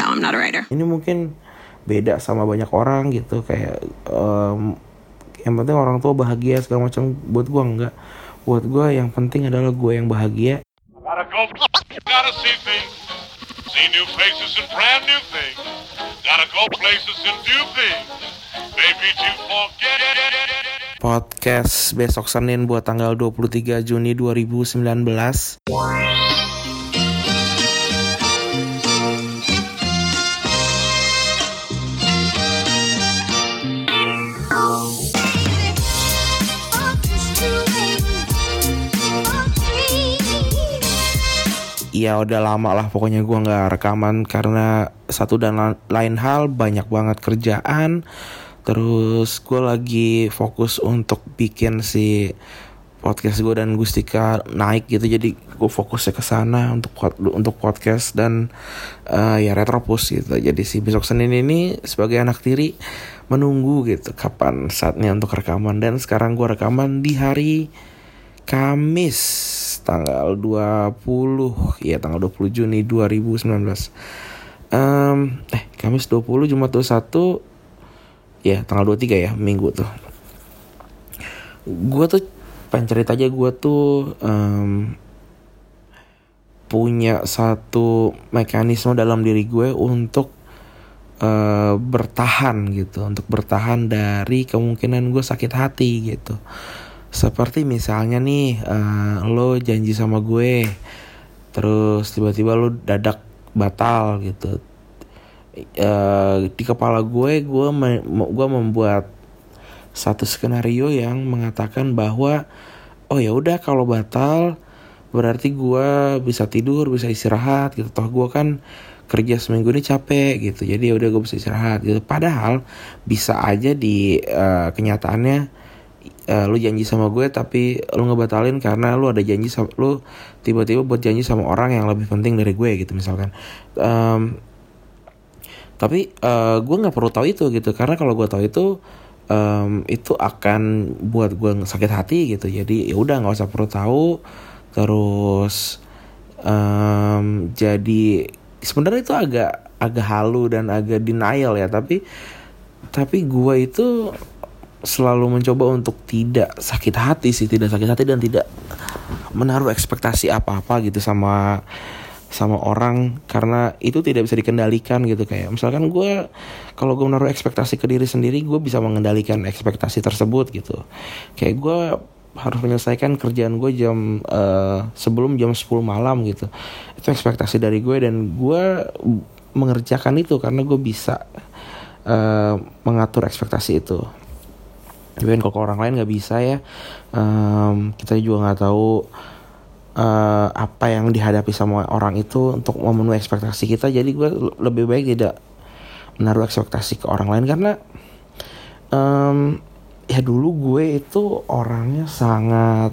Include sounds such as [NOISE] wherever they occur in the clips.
No, I'm not a writer. ini mungkin beda sama banyak orang gitu kayak em, yang penting orang tua bahagia segala macam. Buat gua enggak. Buat gua yang penting adalah gue yang bahagia. Gotta go, gotta see things, see new faces and brand new things. Gotta go places and do things, maybe to forget. Podcast besok Senin buat tanggal 23 Juni 2019 ya udah lama lah pokoknya gua nggak rekaman karena satu dan la- lain hal banyak banget kerjaan terus gue lagi fokus untuk bikin si podcast gue dan Gustika naik gitu. Jadi gue fokusnya ke sana untuk untuk podcast dan eh, ya retropus gitu. Jadi si besok Senin ini sebagai anak tiri menunggu gitu kapan saatnya untuk rekaman. Dan sekarang gue rekaman di hari Kamis tanggal 20 ya tanggal 20 Juni 2019 Em, eh Kamis 20 Jumat 21 ya tanggal 23 ya minggu tuh. Gue tuh pengen cerita aja gue tuh em, punya satu mekanisme dalam diri gue untuk eh, bertahan gitu untuk bertahan dari kemungkinan gue sakit hati gitu. Seperti misalnya nih eh, lo janji sama gue terus tiba-tiba lo dadak batal gitu eh, di kepala gue gue me- gue membuat satu skenario yang mengatakan bahwa oh ya udah kalau batal berarti gue bisa tidur bisa istirahat gitu. Toh gue kan kerja seminggu ini capek gitu jadi ya udah gue bisa istirahat gitu. Padahal bisa aja di eh, kenyataannya eh, lu janji sama gue tapi lu ngebatalin karena lu ada janji sama lu tiba-tiba buat janji sama orang yang lebih penting dari gue gitu misalkan. Em, tapi eh, gue nggak perlu tahu itu gitu. Karena kalau gue tahu itu em, itu akan buat gue sakit hati gitu. Jadi ya udah nggak usah perlu tahu. Terus em, jadi sebenarnya itu agak agak halu dan agak denial ya. Tapi tapi gue itu selalu mencoba untuk tidak sakit hati sih. Tidak sakit hati dan tidak menaruh ekspektasi apa-apa gitu sama sama orang karena itu tidak bisa dikendalikan gitu kayak misalkan gue kalau gue menaruh ekspektasi ke diri sendiri gue bisa mengendalikan ekspektasi tersebut gitu. Kayak gue harus menyelesaikan kerjaan gue jam eh, sebelum jam 10 malam gitu. Itu ekspektasi dari gue dan gue mengerjakan itu karena gue bisa eh, mengatur ekspektasi itu. Tapi kan kalau orang lain nggak bisa ya Em, kita juga nggak tahu eh, apa yang dihadapi sama orang itu untuk memenuhi ekspektasi kita jadi gue le- lebih baik tidak menaruh ekspektasi ke orang lain. Karena em, ya dulu gue itu orangnya sangat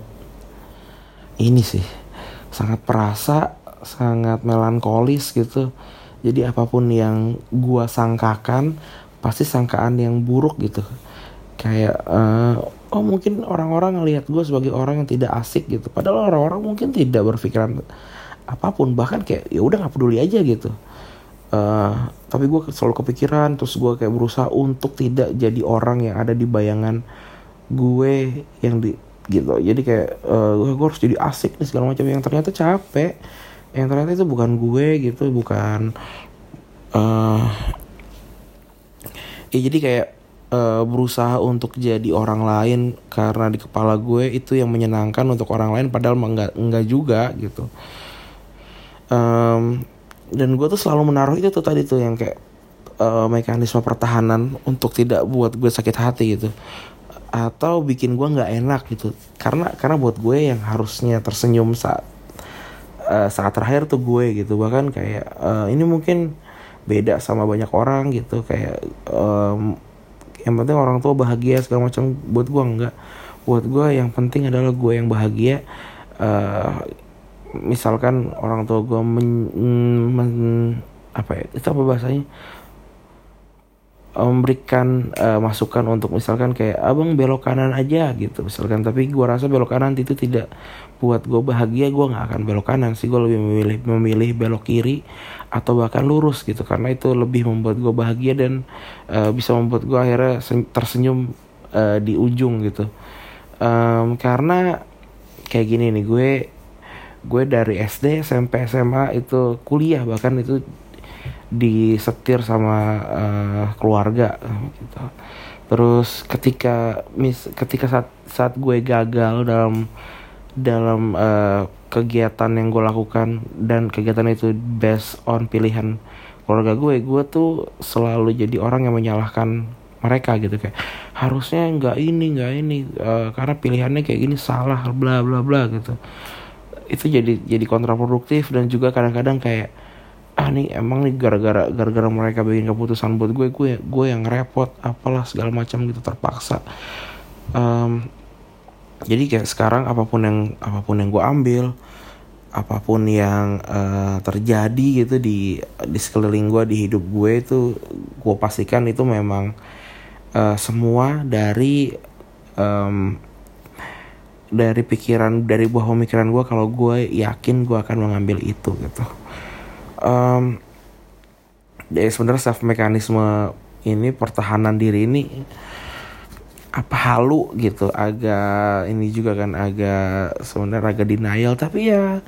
ini sih sangat perasa sangat melankolis gitu. Jadi apa pun yang gue sangkakan pasti sangkaan yang buruk gitu. Kayak eh, oh mungkin orang-orang ngelihat gue sebagai orang yang tidak asik gitu. Padahal orang-orang mungkin tidak berpikiran apa pun. Bahkan kayak ya udah nggak peduli aja gitu. Eh, tapi gue selalu kepikiran terus gue kayak berusaha untuk tidak jadi orang yang ada di bayangan gue yang di gitu. Jadi kayak eh, gue harus jadi asik nih segala macam. Yang ternyata capek. Yang ternyata itu bukan gue gitu. Bukan eh ya jadi kayak eh, berusaha untuk jadi orang lain karena di kepala gue itu yang menyenangkan untuk orang lain padahal enggak enggak juga gitu. Em, dan gue tuh selalu menaruh itu tuh tadi tuh yang kayak eh, mekanisme pertahanan untuk tidak buat gue sakit hati gitu. Atau bikin gue nggak enak gitu. Karena karena buat gue yang harusnya tersenyum saat eh, saat terakhir tuh gue gitu. Bahkan kayak eh, ini mungkin beda sama banyak orang gitu. Kayak em, yang penting orang tua bahagia segala macam. Buat gue enggak. Buat gue yang penting adalah gue yang bahagia. Eh misalkan orang tua gue men, men- apa ya itu apa bahasanya memberikan uh, masukan untuk misalkan kayak abang belok kanan aja gitu. Misalkan tapi gue rasa belok kanan itu tidak buat gue bahagia gue nggak akan belok kanan sih. Gue lebih memilih memilih belok kiri atau bahkan lurus gitu karena itu lebih membuat gue bahagia dan uh, bisa membuat gue akhirnya tersenyum uh, di ujung gitu. Um, karena kayak gini nih gue gue dari SD SMP SMA itu kuliah bahkan itu disetir sama uh, keluarga gitu. Terus ketika mis ketika saat saat gue gagal dalam dalam uh, kegiatan yang gue lakukan dan kegiatan itu based on pilihan keluarga gue, gue tuh selalu jadi orang yang menyalahkan mereka gitu kayak harusnya nggak ini nggak ini uh, karena pilihannya kayak gini salah bla bla bla gitu itu jadi jadi kontraproduktif dan juga kadang-kadang kayak ah nih? Emang nih gara-gara gara-gara mereka bikin keputusan buat gue gue gue yang repot apalah segala macam gitu terpaksa. Um, jadi kayak sekarang apa pun yang apa pun yang gue ambil apa pun yang uh, terjadi gitu di di sekeliling gue di hidup gue itu gue pastikan itu memang uh, semua dari um, dari pikiran dari buah pemikiran gue kalau gue yakin gue akan mengambil itu gitu um, ya sebenarnya self mekanisme ini pertahanan diri ini apa halu gitu. Agak ini juga kan agak sebenarnya agak denial. Tapi ya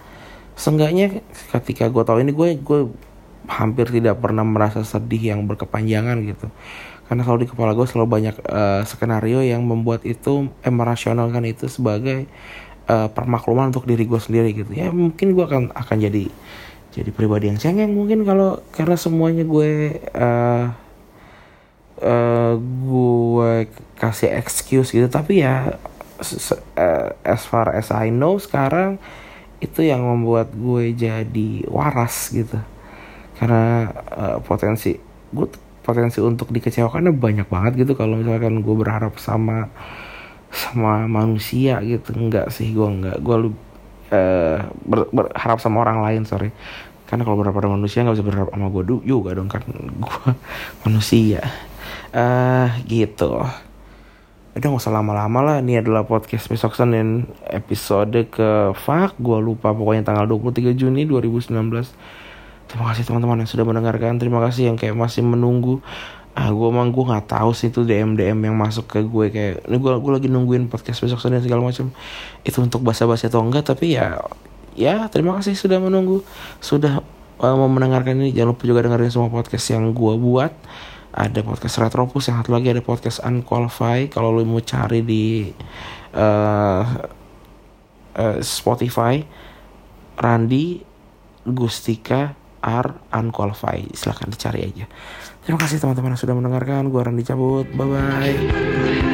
seenggaknya ketika gue tahu ini gue gue hampir tidak pernah merasa sedih yang berkepanjangan gitu. Karena kalau di kepala gue selalu banyak uh, skenario yang membuat itu eh, merasionalkan itu sebagai uh, permakluman untuk diri gue sendiri gitu. Ya mungkin gue akan akan jadi jadi pribadi yang cengeng mungkin kalau karena semuanya gue uh, uh, gue kasih excuse gitu. Tapi ya uh, as far as I know sekarang itu yang membuat gue jadi waras gitu. Karena uh, potensi gue potensi untuk dikecewakan banyak banget gitu. Kalau misalkan gue berharap sama sama manusia gitu enggak sih gue enggak. Gue uh, ber, berharap sama orang lain sorry. Karena kalau berharap pada manusia nggak bisa berharap sama gue juga dong kan gue [LAUGHS] manusia. Uh, gitu. Udah gak usah lama-lama lah. Ini adalah podcast besok Senin episode ke fuck gue lupa pokoknya tanggal 23 Juni 2019 terima kasih teman-teman yang sudah mendengarkan. Terima kasih yang kayak masih menunggu ah gue emang gue nggak tahu sih itu DM DM yang masuk ke gue. Kayak ini gue gue lagi nungguin podcast besok Senin segala macam. Itu untuk basa-basi atau enggak tapi ya ya terima kasih sudah menunggu. Sudah uh, mau mendengarkan ini. Jangan lupa juga dengerin semua podcast yang gue buat. Ada podcast Retropus yang satu lagi ada podcast Unqualified kalau lo mau cari di uh, uh, Spotify Randi Gustika R Unqualified silahkan dicari aja terima kasih teman-teman yang sudah mendengarkan. Gue Randi cabut. Bye bye